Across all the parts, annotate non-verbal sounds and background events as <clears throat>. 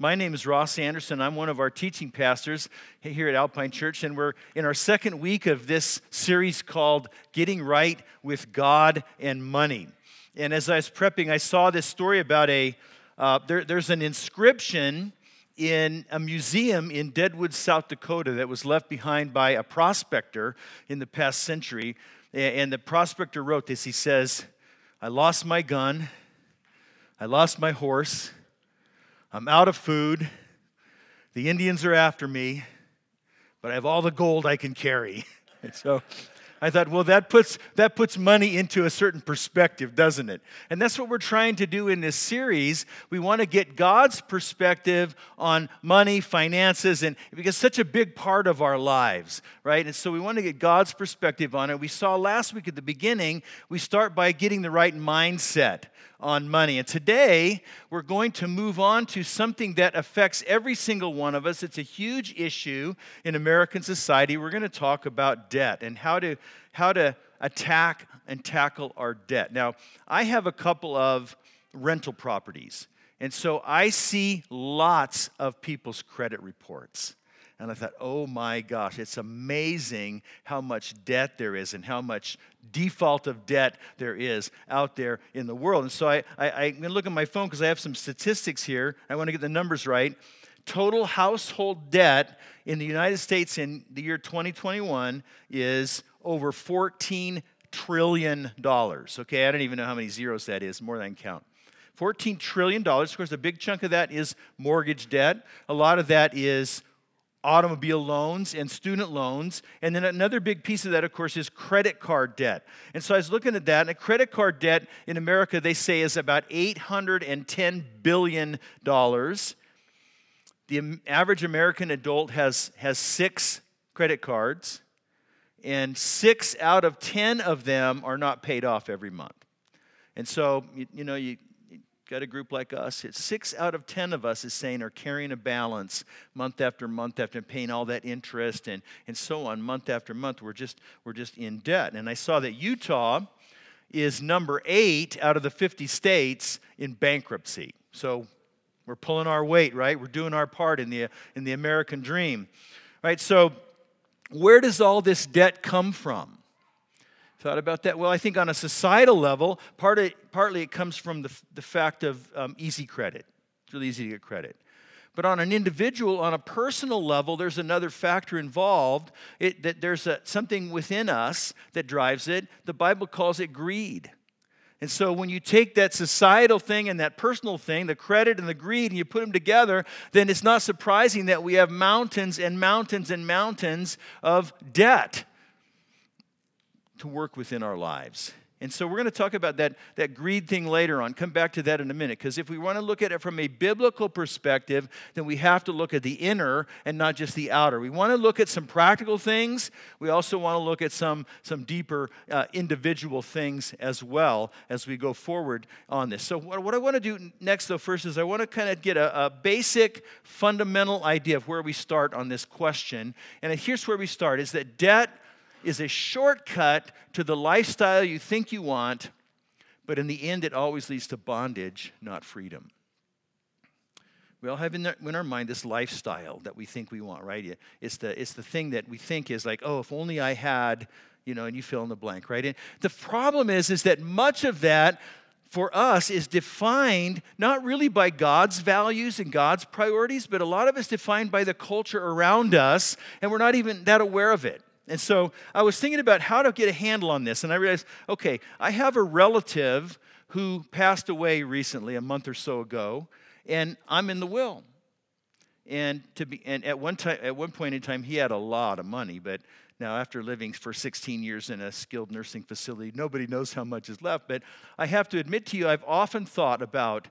My name is Ross Anderson. I'm one of our teaching pastors here at Alpine Church, and we're in our second week of this series called Getting Right with God and Money. And as I was prepping, I saw this story about a, uh, there, there's an inscription in a museum in Deadwood, South Dakota, that was left behind by a prospector in the past century. And the prospector wrote this He says, I lost my gun, I lost my horse, I'm out of food, the Indians are after me, but I have all the gold I can carry. <laughs> And so I thought, well, that puts, that puts money into a certain perspective, doesn't it? And that's what we're trying to do in this series. We want to get God's perspective on money, finances, and because such a big part of our lives, right? And so we want to get God's perspective on it. We saw last week at the beginning, we start by getting the right mindset on money. And today, we're going to move on to something that affects every single one of us. It's a huge issue in American society. We're going to talk about debt and how to, how to attack and tackle our debt. Now, I have a couple of rental properties. And so I see lots of people's credit reports. And I thought, oh my gosh, it's amazing how much debt there is and how much default of debt there is out there in the world. And so I, I, I'm going to look at my phone because I have some statistics here. I want to get the numbers right. Total household debt in the United States in the year 2021 is over $14 trillion. Okay, I don't even know how many zeros that is, more than I can count. $14 trillion. Of course, a big chunk of that is mortgage debt. A lot of that is automobile loans and student loans. And then another big piece of that, of course, is credit card debt. And so I was looking at that, and a credit card debt in America, they say, is about $810 billion. The average American adult has, has six credit cards, and six out of 10 of them are not paid off every month. And so, you, you know, you, got a group like us, it's six out of 10 of us is saying are carrying a balance month after month after paying all that interest and, and so on, month after month. We're just, we're just in debt. And I saw that Utah is number eight out of the 50 states in bankruptcy. So we're pulling our weight, right? We're doing our part in the, in the American dream, right? So where does all this debt come from? Thought about that? Well, I think on a societal level, part of, partly it comes from the, the fact of um, easy credit. It's really easy to get credit. But on an individual, on a personal level, there's another factor involved. It, that there's a, something within us that drives it. The Bible calls it greed. And so when you take that societal thing and that personal thing, the credit and the greed, and you put them together, then it's not surprising that we have mountains and mountains and mountains of debt to work within our lives. And so we're going to talk about that, that greed thing later on. Come back to that in a minute. Because if we want to look at it from a biblical perspective, then we have to look at the inner and not just the outer. We want to look at some practical things. We also want to look at some, some deeper uh, individual things as well as we go forward on this. So, what, what I want to do next, though, first is I want to kind of get a, a basic, fundamental idea of where we start on this question. And here's where we start is that debt is a shortcut to the lifestyle you think you want, but in the end, it always leads to bondage, not freedom. We all have in, our mind this lifestyle that we think we want, right? It's the, it's the thing that we think is like, oh, if only I had, you know, and you fill in the blank, right? And the problem is, is that much of that for us is defined not really by God's values and God's priorities, but a lot of it's defined by the culture around us, and we're not even that aware of it. And so I was thinking about how to get a handle on this, and I realized okay, I have a relative who passed away recently, a month or so ago, and I'm in the will. And to be and at one time at one point in time he had a lot of money, but now after living for 16 years in a skilled nursing facility, nobody knows how much is left. But I have to admit to you, I've often thought about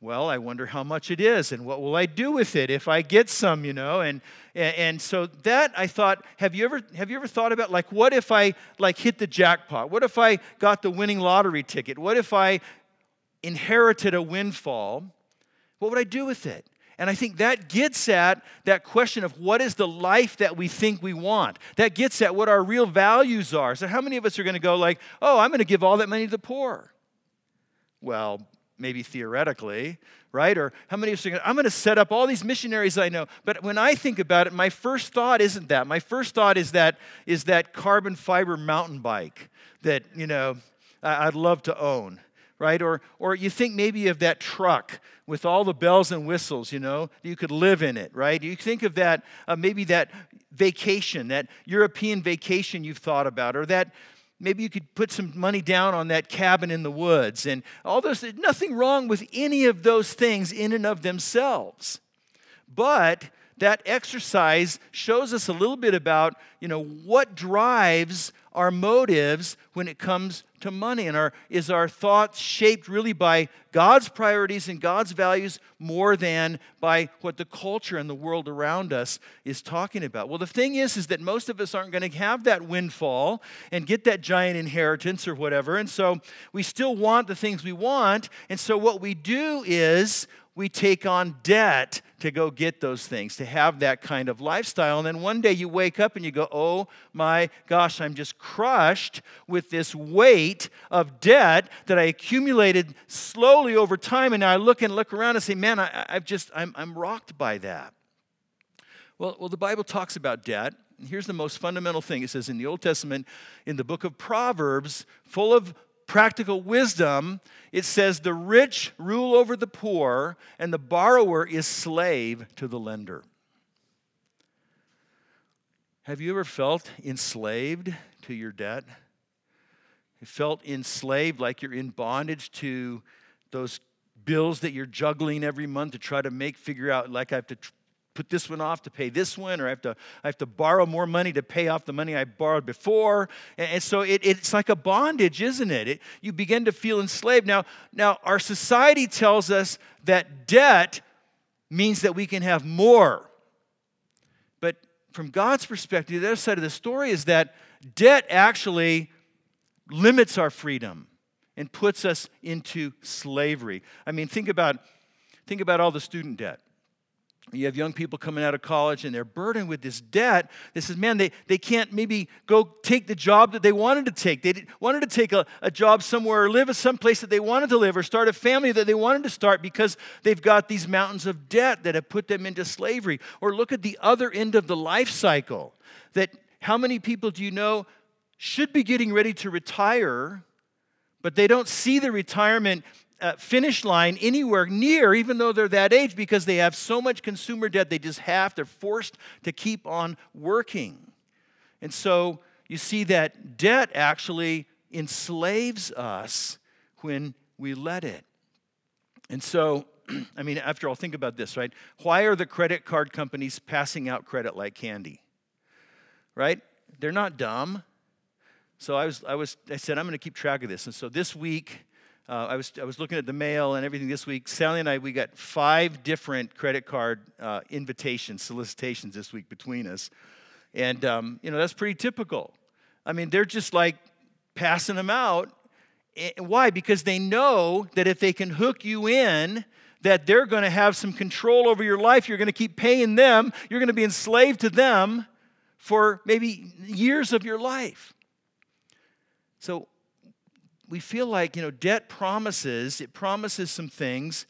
well, I wonder how much it is and what will I do with it if I get some, you know? And, and, so that I thought, have you ever have you ever thought about like what if I like hit the jackpot? What if I got the winning lottery ticket? What if I inherited a windfall? What would I do with it? And I think that gets at that question of what is the life that we think we want. That gets at what our real values are. So how many of us are going to go like, "Oh, I'm going to give all that money to the poor?" Well, maybe theoretically, right? Or how many of us are I'm going to set up all these missionaries I know. But when I think about it, my first thought isn't that. My first thought is that is that carbon fiber mountain bike that, you know, I'd love to own right? Or, or you think maybe of that truck with all the bells and whistles, you know, you could live in it, right? You think of that, uh, maybe that vacation, that European vacation you've thought about, or that maybe you could put some money down on that cabin in the woods, and all those, nothing wrong with any of those things in and of themselves. But that exercise shows us a little bit about, you know, what drives our motives when it comes to money? And our, is our thoughts shaped really by God's priorities and God's values more than by what the culture and the world around us is talking about? Well, the thing is, is that most of us aren't going to have that windfall and get that giant inheritance or whatever. And so we still want the things we want. And so what we do is we take on debt to go get those things, to have that kind of lifestyle. And then one day you wake up and you go, oh my gosh, I'm just crushed with this weight of debt that I accumulated slowly over time. And now I look and look around and say, man, I, have just, I'm, I'm rocked by that. Well, well, the Bible talks about debt. Here's the most fundamental thing it says in the Old Testament, in the book of Proverbs, full of practical wisdom, it says, The rich rule over the poor, and the borrower is slave to the lender. Have you ever felt enslaved to your debt? You felt enslaved like you're in bondage to those bills that you're juggling every month to try to make figure out like I have to put this one off to pay this one, or I have to, I have to borrow more money to pay off the money I borrowed before. And, and so it, it's like a bondage, isn't it? it? You begin to feel enslaved. Now, now, our society tells us that debt means that we can have more. But from God's perspective, the other side of the story is that debt actually limits our freedom and puts us into slavery. I mean, think about, think about all the student debt you have young people coming out of college and they're burdened with this debt. This is, man, they, they can't maybe go take the job that they wanted to take. They wanted to take a, a job somewhere or live at some place that they wanted to live or start a family that they wanted to start because they've got these mountains of debt that have put them into slavery. Or look at the other end of the life cycle that how many people do you know should be getting ready to retire, but they don't see the retirement uh, finish line anywhere near, even though they're that age, because they have so much consumer debt, they just have, they're forced to keep on working. And so you see that debt actually enslaves us when we let it. And so, <clears throat> I mean, after all, think about this, right? Why are the credit card companies passing out credit like candy? Right? They're not dumb. So I was, I was, I said, I'm going to keep track of this. And so this week, uh, I, was, I was looking at the mail and everything this week. Sally and I, we got five different credit card uh, invitations, solicitations this week between us. And, um, you know, that's pretty typical. I mean, they're just like passing them out. Why? Because they know that if they can hook you in, that they're going to have some control over your life. You're going to keep paying them. You're going to be enslaved to them for maybe years of your life. So we feel like, you know, debt promises, it promises some things.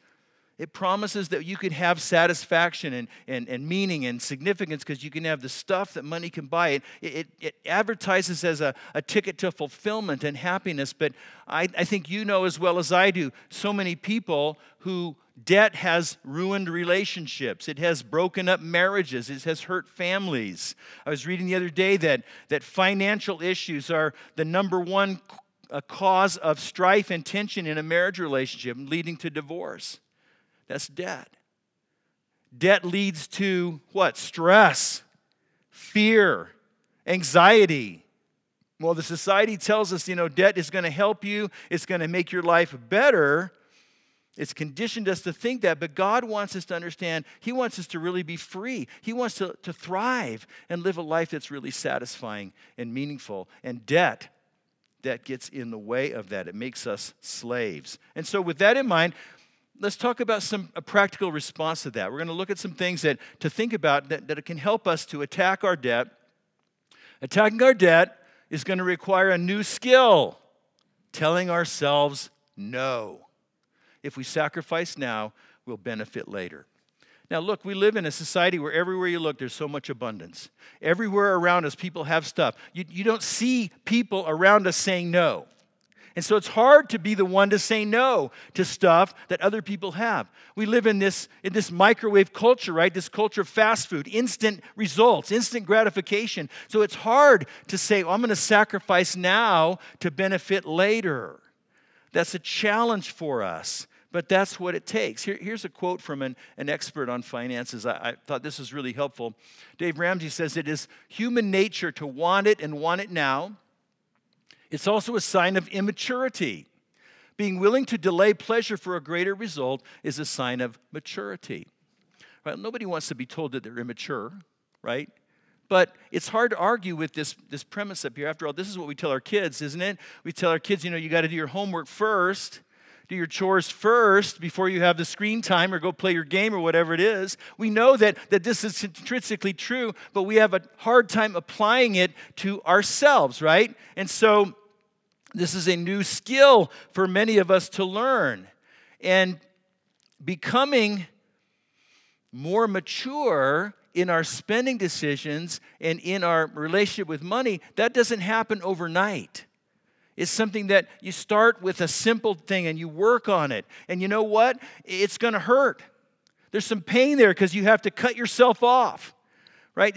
It promises that you could have satisfaction and, and, and meaning and significance because you can have the stuff that money can buy. It, it, it advertises as a, a ticket to fulfillment and happiness, but I, I think you know as well as I do so many people who debt has ruined relationships it has broken up marriages it has hurt families i was reading the other day that, that financial issues are the number one a cause of strife and tension in a marriage relationship, leading to divorce. That's debt. Debt leads to what? Stress, fear, anxiety. Well, the society tells us, you know, debt is going to help you, it's going to make your life better. It's conditioned us to think that, but God wants us to understand He wants us to really be free. He wants to, to thrive and live a life that's really satisfying and meaningful. And debt that gets in the way of that. It makes us slaves. And so, with that in mind, let's talk about some a practical response to that. We're going to look at some things that to think about that, that can help us to attack our debt. Attacking our debt is going to require a new skill telling ourselves no. If we sacrifice now, we'll benefit later. Now, look, we live in a society where everywhere you look, there's so much abundance. Everywhere around us, people have stuff. You, you don't see people around us saying no. And so it's hard to be the one to say no to stuff that other people have. We live in this, in this microwave culture, right? This culture of fast food, instant results, instant gratification. So it's hard to say, oh, I'm going to sacrifice now to benefit later. That's a challenge for us but that's what it takes. Here, here's a quote from an, an expert on finances. I, I thought this was really helpful. Dave Ramsey says, It is human nature to want it and want it now. It's also a sign of immaturity. Being willing to delay pleasure for a greater result is a sign of maturity. Right? Nobody wants to be told that they're immature, right? But it's hard to argue with this, this premise up here. After all, this is what we tell our kids, isn't it? We tell our kids, you know, you got to do your homework first do your chores first before you have the screen time or go play your game or whatever it is. We know that, that this is intrinsically true, but we have a hard time applying it to ourselves, right? And so this is a new skill for many of us to learn. And becoming more mature in our spending decisions and in our relationship with money, that doesn't happen overnight is something that you start with a simple thing and you work on it. And you know what? It's going to hurt. There's some pain there because you have to cut yourself off, right?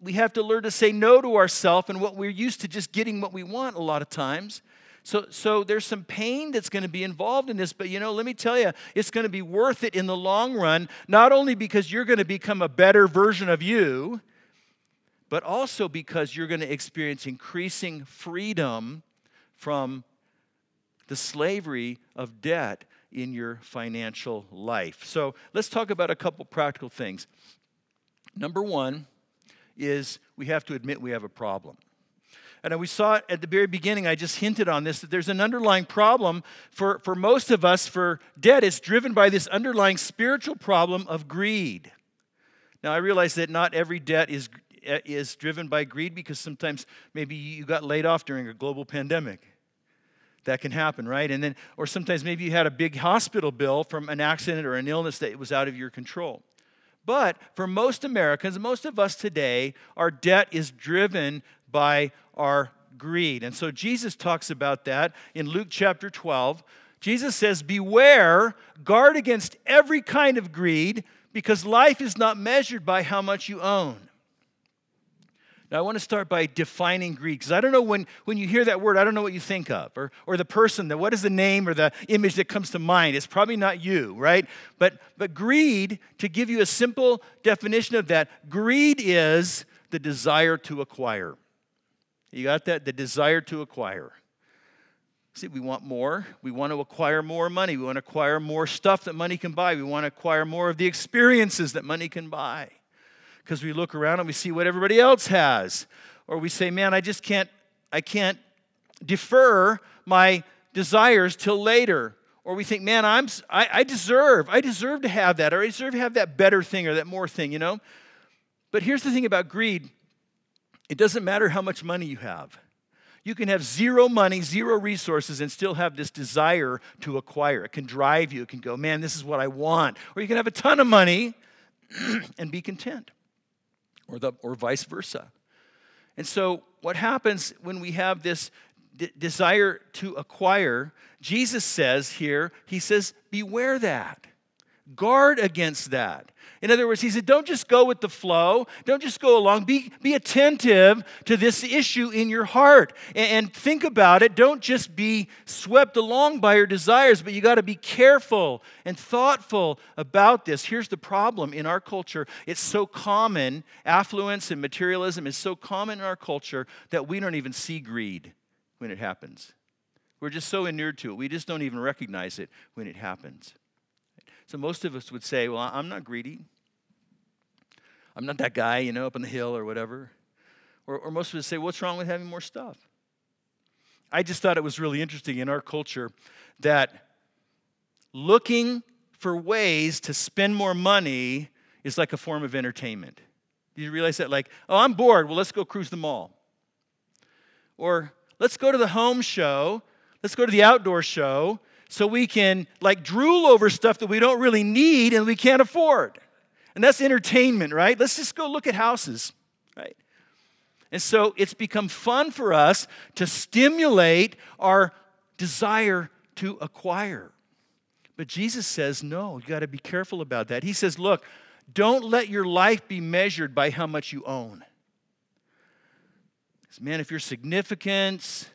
We have to learn to say no to ourselves and what we're used to just getting what we want a lot of times. So, so there's some pain that's going to be involved in this, but you know, let me tell you, it's going to be worth it in the long run, not only because you're going to become a better version of you, but also because you're going to experience increasing freedom from the slavery of debt in your financial life. So let's talk about a couple practical things. Number one is we have to admit we have a problem. And we saw it at the very beginning, I just hinted on this, that there's an underlying problem for, for most of us for debt. It's driven by this underlying spiritual problem of greed. Now, I realize that not every debt is, is driven by greed because sometimes maybe you got laid off during a global pandemic that can happen, right? And then, or sometimes maybe you had a big hospital bill from an accident or an illness that was out of your control. But for most Americans, most of us today, our debt is driven by our greed. And so Jesus talks about that in Luke chapter 12. Jesus says, Beware, guard against every kind of greed, because life is not measured by how much you own. Now, I want to start by defining greed, because I don't know when, when you hear that word, I don't know what you think of, or, or the person, that what is the name or the image that comes to mind? It's probably not you, right? But, but greed, to give you a simple definition of that, greed is the desire to acquire. You got that? The desire to acquire. See, we want more. We want to acquire more money. We want to acquire more stuff that money can buy. We want to acquire more of the experiences that money can buy because we look around and we see what everybody else has. Or we say, man, I just can't, I can't defer my desires till later. Or we think, man, I'm, I, I deserve, I deserve to have that, or I deserve to have that better thing or that more thing, you know? But here's the thing about greed it doesn't matter how much money you have. You can have zero money, zero resources, and still have this desire to acquire. It can drive you. It can go, man, this is what I want. Or you can have a ton of money <clears throat> and be content or, the, or vice versa. And so, what happens when we have this d- desire to acquire, Jesus says here, He says, beware that. Guard against that. In other words, he said, don't just go with the flow. Don't just go along. Be, be attentive to this issue in your heart and, and think about it. Don't just be swept along by your desires, but you got to be careful and thoughtful about this. Here's the problem in our culture it's so common, affluence and materialism is so common in our culture that we don't even see greed when it happens. We're just so inured to it, we just don't even recognize it when it happens. So most of us would say, Well, I'm not greedy. I'm not that guy, you know, up on the hill or whatever. Or, or most of us say, What's wrong with having more stuff? I just thought it was really interesting in our culture that looking for ways to spend more money is like a form of entertainment. Do you realize that? Like, oh, I'm bored. Well, let's go cruise the mall. Or let's go to the home show. Let's go to the outdoor show so we can like drool over stuff that we don't really need and we can't afford. And that's entertainment, right? Let's just go look at houses, right? And so it's become fun for us to stimulate our desire to acquire. But Jesus says, no, you got to be careful about that. He says, look, don't let your life be measured by how much you own. Man, if your significance,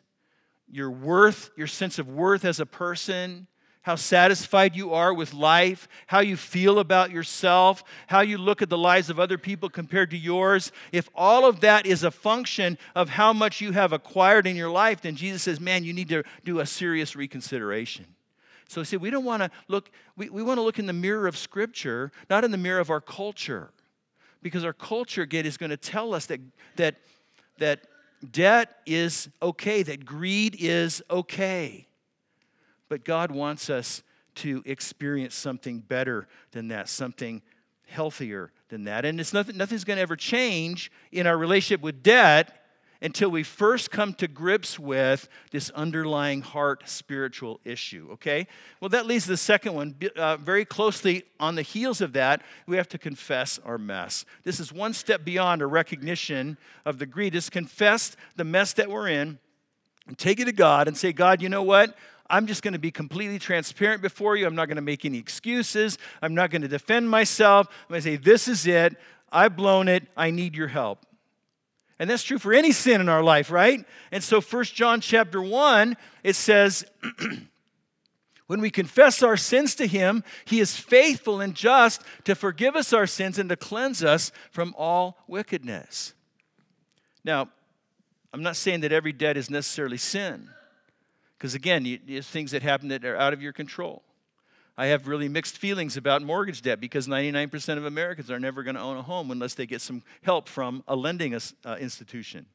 your worth, your sense of worth as a person, how satisfied you are with life, how you feel about yourself, how you look at the lives of other people compared to yours, if all of that is a function of how much you have acquired in your life, then Jesus says, man, you need to do a serious reconsideration. So see, we don't want to look, we, we want to look in the mirror of Scripture, not in the mirror of our culture. Because our culture, again, is going to tell us that, that, that debt is okay, that greed is okay. But God wants us to experience something better than that, something healthier than that. And it's nothing, nothing's going to ever change in our relationship with debt until we first come to grips with this underlying heart spiritual issue, okay? Well, that leads to the second one. Uh, very closely on the heels of that, we have to confess our mess. This is one step beyond a recognition of the greed. Is confess the mess that we're in and take it to God and say, God, you know what? I'm just going to be completely transparent before you. I'm not going to make any excuses. I'm not going to defend myself. I'm going to say, This is it. I've blown it. I need your help. And that's true for any sin in our life, right? And so First John chapter 1, it says, <clears throat> When we confess our sins to him, he is faithful and just to forgive us our sins and to cleanse us from all wickedness. Now, I'm not saying that every debt is necessarily sin, because again, there's things that happen that are out of your control. I have really mixed feelings about mortgage debt because 99% of Americans are never going to own a home unless they get some help from a lending uh, institution.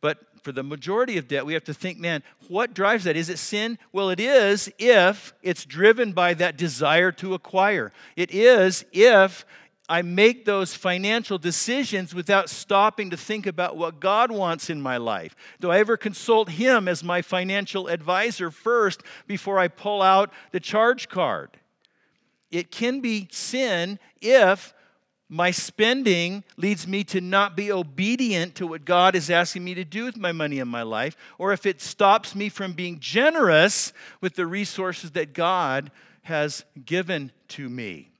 But for the majority of debt, we have to think, man, what drives that? Is it sin? Well, it is if it's driven by that desire to acquire. It is if I make those financial decisions without stopping to think about what God wants in my life? Do I ever consult Him as my financial advisor first before I pull out the charge card? It can be sin if my spending leads me to not be obedient to what God is asking me to do with my money in my life, or if it stops me from being generous with the resources that God has given to me.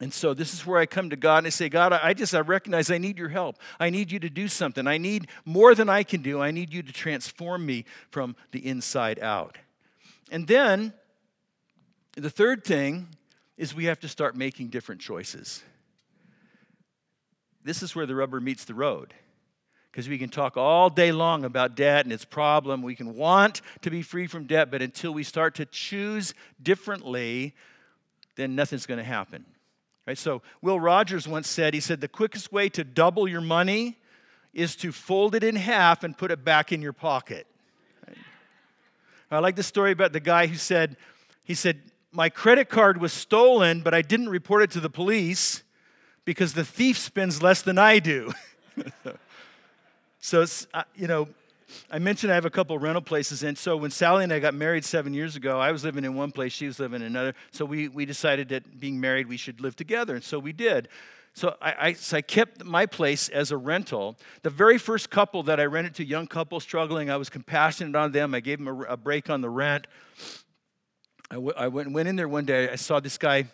And so this is where I come to God and I say, God, I just I recognize I need your help. I need you to do something. I need more than I can do. I need you to transform me from the inside out. And then the third thing is we have to start making different choices. This is where the rubber meets the road. Because we can talk all day long about debt and its problem. We can want to be free from debt, but until we start to choose differently, then nothing's going to happen. Right? So Will Rogers once said, he said, the quickest way to double your money is to fold it in half and put it back in your pocket. Right? I like the story about the guy who said, he said, my credit card was stolen, but I didn't report it to the police because the thief spends less than I do. <laughs> so, uh, you know, I mentioned I have a couple rental places, and so when Sally and I got married seven years ago, I was living in one place, she was living in another. So we, we decided that being married, we should live together, and so we did. So I, I, so I kept my place as a rental. The very first couple that I rented to, young couple struggling, I was compassionate on them. I gave them a, a break on the rent. I, w- I went, went in there one day. I saw this guy,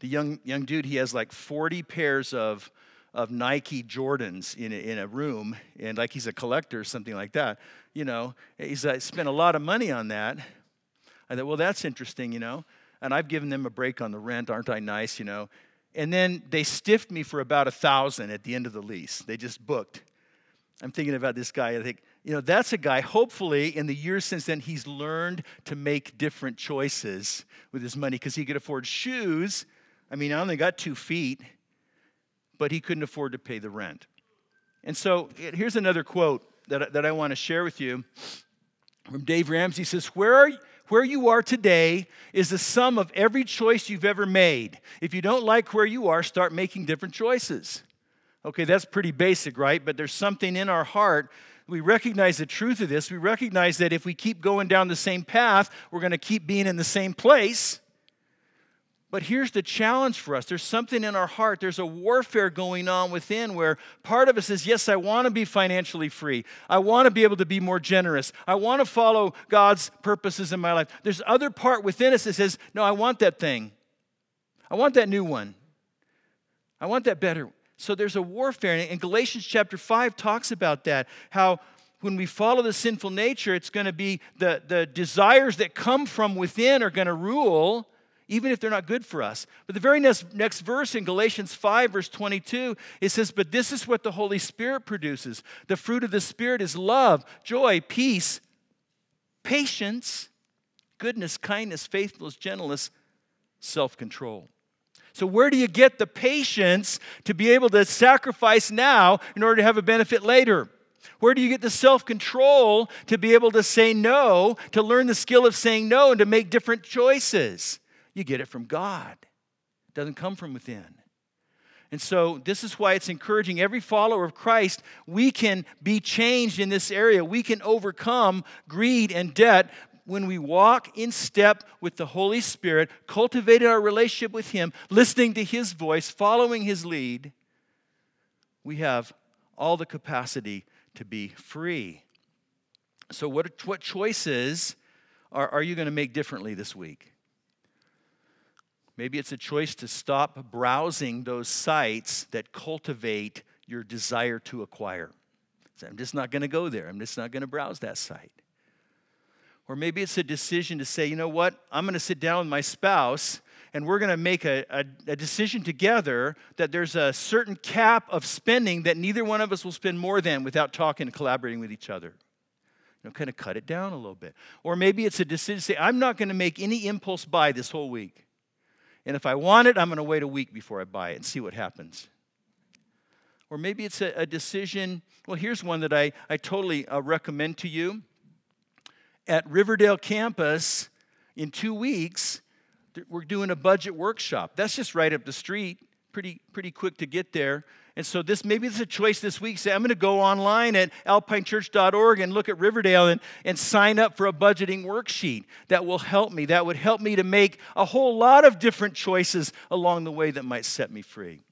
the young, young dude, he has like 40 pairs of of Nike Jordans in a, in a room, and like he's a collector or something like that. You know, he's uh, spent a lot of money on that. I thought, well, that's interesting, you know. And I've given them a break on the rent, aren't I nice, you know? And then they stiffed me for about a thousand at the end of the lease. They just booked. I'm thinking about this guy. I think, you know, that's a guy, hopefully, in the years since then, he's learned to make different choices with his money because he could afford shoes. I mean, I only got two feet but he couldn't afford to pay the rent. And so here's another quote that, that I want to share with you from Dave Ramsey. Says, Where are where you are today is the sum of every choice you've ever made. If you don't like where you are, start making different choices. Okay, that's pretty basic, right? But there's something in our heart we recognize the truth of this. We recognize that if we keep going down the same path, we're going to keep being in the same place. But here's the challenge for us there's something in our heart, there's a warfare going on within where part of us says, Yes, I want to be financially free. I want to be able to be more generous. I want to follow God's purposes in my life. There's other part within us that says, No, I want that thing. I want that new one. I want that better. So there's a warfare. And Galatians chapter 5 talks about that. How when we follow the sinful nature, it's going to be the, the desires that come from within are going to rule even if they're not good for us. But the very next, next verse in Galatians 5, verse 22, it says, But this is what the Holy Spirit produces. The fruit of the Spirit is love, joy, peace, patience, goodness, kindness, faithfulness, gentleness, self control. So, where do you get the patience to be able to sacrifice now in order to have a benefit later? Where do you get the self control to be able to say no, to learn the skill of saying no, and to make different choices? You get it from God. It doesn't come from within. And so, this is why it's encouraging every follower of Christ. We can be changed in this area. We can overcome greed and debt when we walk in step with the Holy Spirit, cultivating our relationship with Him, listening to His voice, following His lead. We have all the capacity to be free. So, what, what choices are, are you going to make differently this week? Maybe it's a choice to stop browsing those sites that cultivate your desire to acquire. So I'm just not going to go there. I'm just not going to browse that site. Or maybe it's a decision to say, you know what, I'm going to sit down with my spouse and we're going to make a, a, a, decision together that there's a certain cap of spending that neither one of us will spend more than without talking and collaborating with each other. You know, kind of cut it down a little bit. Or maybe it's a decision to say, I'm not going to make any impulse buy this whole week. And if I want it, I'm going to wait a week before I buy it and see what happens. Or maybe it's a, a decision. Well, here's one that I, I totally uh, recommend to you. At Riverdale campus, in two weeks, we're doing a budget workshop. That's just right up the street, pretty, pretty quick to get there. And so this maybe it's a choice this week. Say, I'm going to go online at alpinechurch.org and look at Riverdale and, and sign up for a budgeting worksheet that will help me. That would help me to make a whole lot of different choices along the way that might set me free.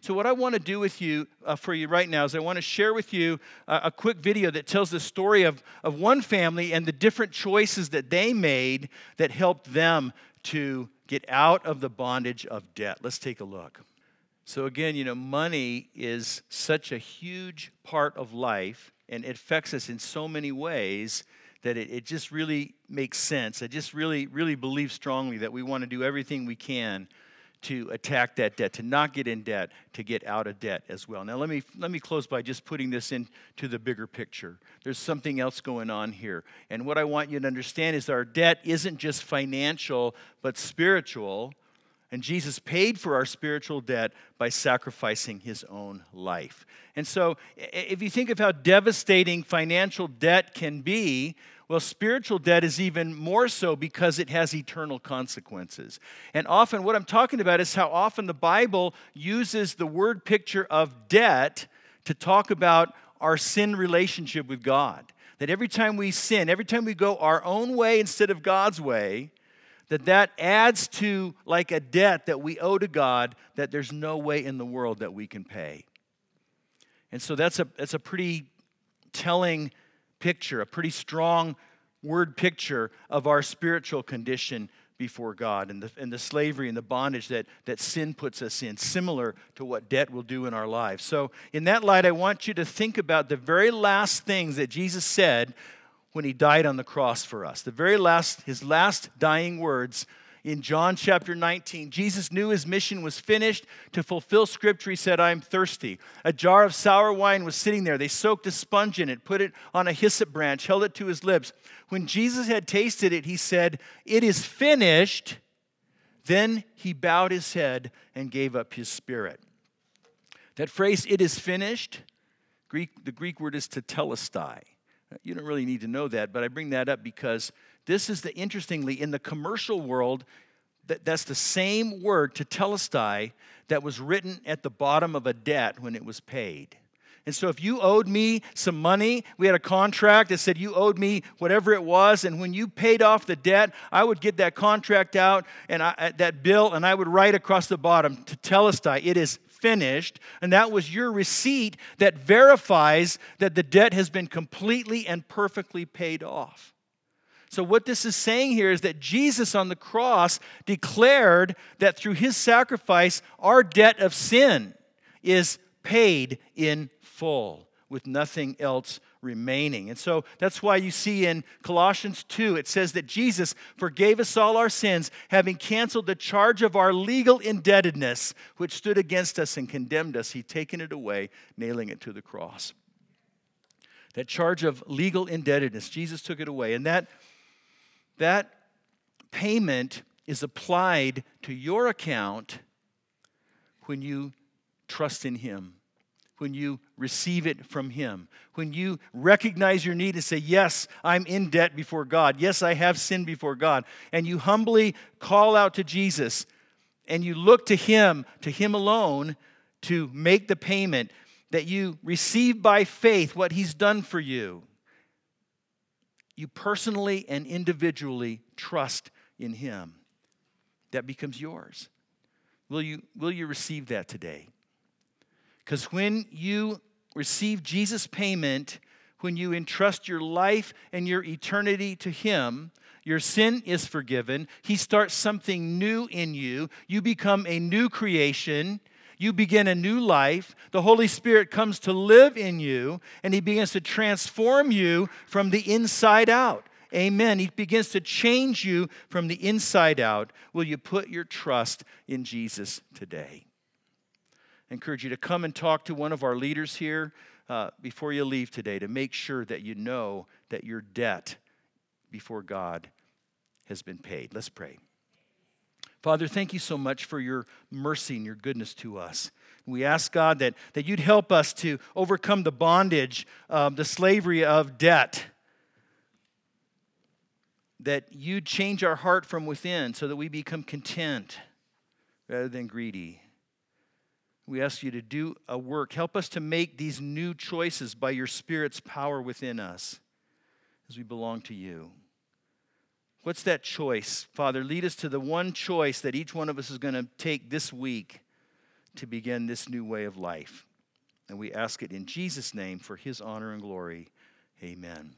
So, what I want to do with you uh, for you right now is I want to share with you uh, a quick video that tells the story of, of one family and the different choices that they made that helped them to get out of the bondage of debt. Let's take a look. So, again, you know, money is such a huge part of life and it affects us in so many ways that it, it just really makes sense. I just really, really believe strongly that we want to do everything we can to attack that debt, to not get in debt, to get out of debt as well. Now, let me, let me close by just putting this into the bigger picture. There's something else going on here. And what I want you to understand is our debt isn't just financial, but spiritual and Jesus paid for our spiritual debt by sacrificing his own life. And so, if you think of how devastating financial debt can be, well, spiritual debt is even more so because it has eternal consequences. And often, what I'm talking about is how often the Bible uses the word picture of debt to talk about our sin relationship with God. That every time we sin, every time we go our own way instead of God's way, that that adds to like a debt that we owe to God that there's no way in the world that we can pay. And so that's a, that's a pretty telling picture, a pretty strong word picture of our spiritual condition before God and the, and the slavery and the bondage that, that sin puts us in, similar to what debt will do in our lives. So, in that light, I want you to think about the very last things that Jesus said when he died on the cross for us. The very last, his last dying words in John chapter 19. Jesus knew his mission was finished. To fulfill scripture, he said, I am thirsty. A jar of sour wine was sitting there. They soaked a sponge in it, put it on a hyssop branch, held it to his lips. When Jesus had tasted it, he said, It is finished. Then he bowed his head and gave up his spirit. That phrase, it is finished, Greek, the Greek word is tetelestai. You don't really need to know that, but I bring that up because this is the interestingly in the commercial world that, that's the same word tetelestai that was written at the bottom of a debt when it was paid. And so if you owed me some money, we had a contract that said you owed me whatever it was, and when you paid off the debt, I would get that contract out and I, that bill, and I would write across the bottom tetelestai, it is finished. And that was your receipt that verifies that the debt has been completely and perfectly paid off. So, what this is saying here is that Jesus on the cross declared that through his sacrifice, our debt of sin is paid in full with nothing else remaining. And so that's why you see in Colossians 2, it says that Jesus forgave us all our sins, having canceled the charge of our legal indebtedness, which stood against us and condemned us. He taken it away, nailing it to the cross. That charge of legal indebtedness, Jesus took it away. And that, that payment is applied to your account when you trust in Him when you receive it from Him. When you recognize your need and say, Yes, I'm in debt before God. Yes, I have sinned before God. And you humbly call out to Jesus and you look to Him, to Him alone, to make the payment that you receive by faith what He's done for you. You personally and individually trust in Him. That becomes yours. Will you, will you receive that today? Because when you receive Jesus' payment, when you entrust your life and your eternity to Him, your sin is forgiven. He starts something new in you. You become a new creation. You begin a new life. The Holy Spirit comes to live in you, and He begins to transform you from the inside out. Amen. He begins to change you from the inside out. Will you put your trust in Jesus today? Encourage you to come and talk to one of our leaders here uh, before you leave today to make sure that you know that your debt before God has been paid. Let's pray. Father, thank you so much for your mercy and your goodness to us. We ask God that, that you'd help us to overcome the bondage, um, the slavery of debt, that you'd change our heart from within so that we become content rather than greedy. We ask you to do a work. Help us to make these new choices by your Spirit's power within us as we belong to you. What's that choice? Father, lead us to the one choice that each one of us is going to take this week to begin this new way of life. And we ask it in Jesus' name for his honor and glory. Amen.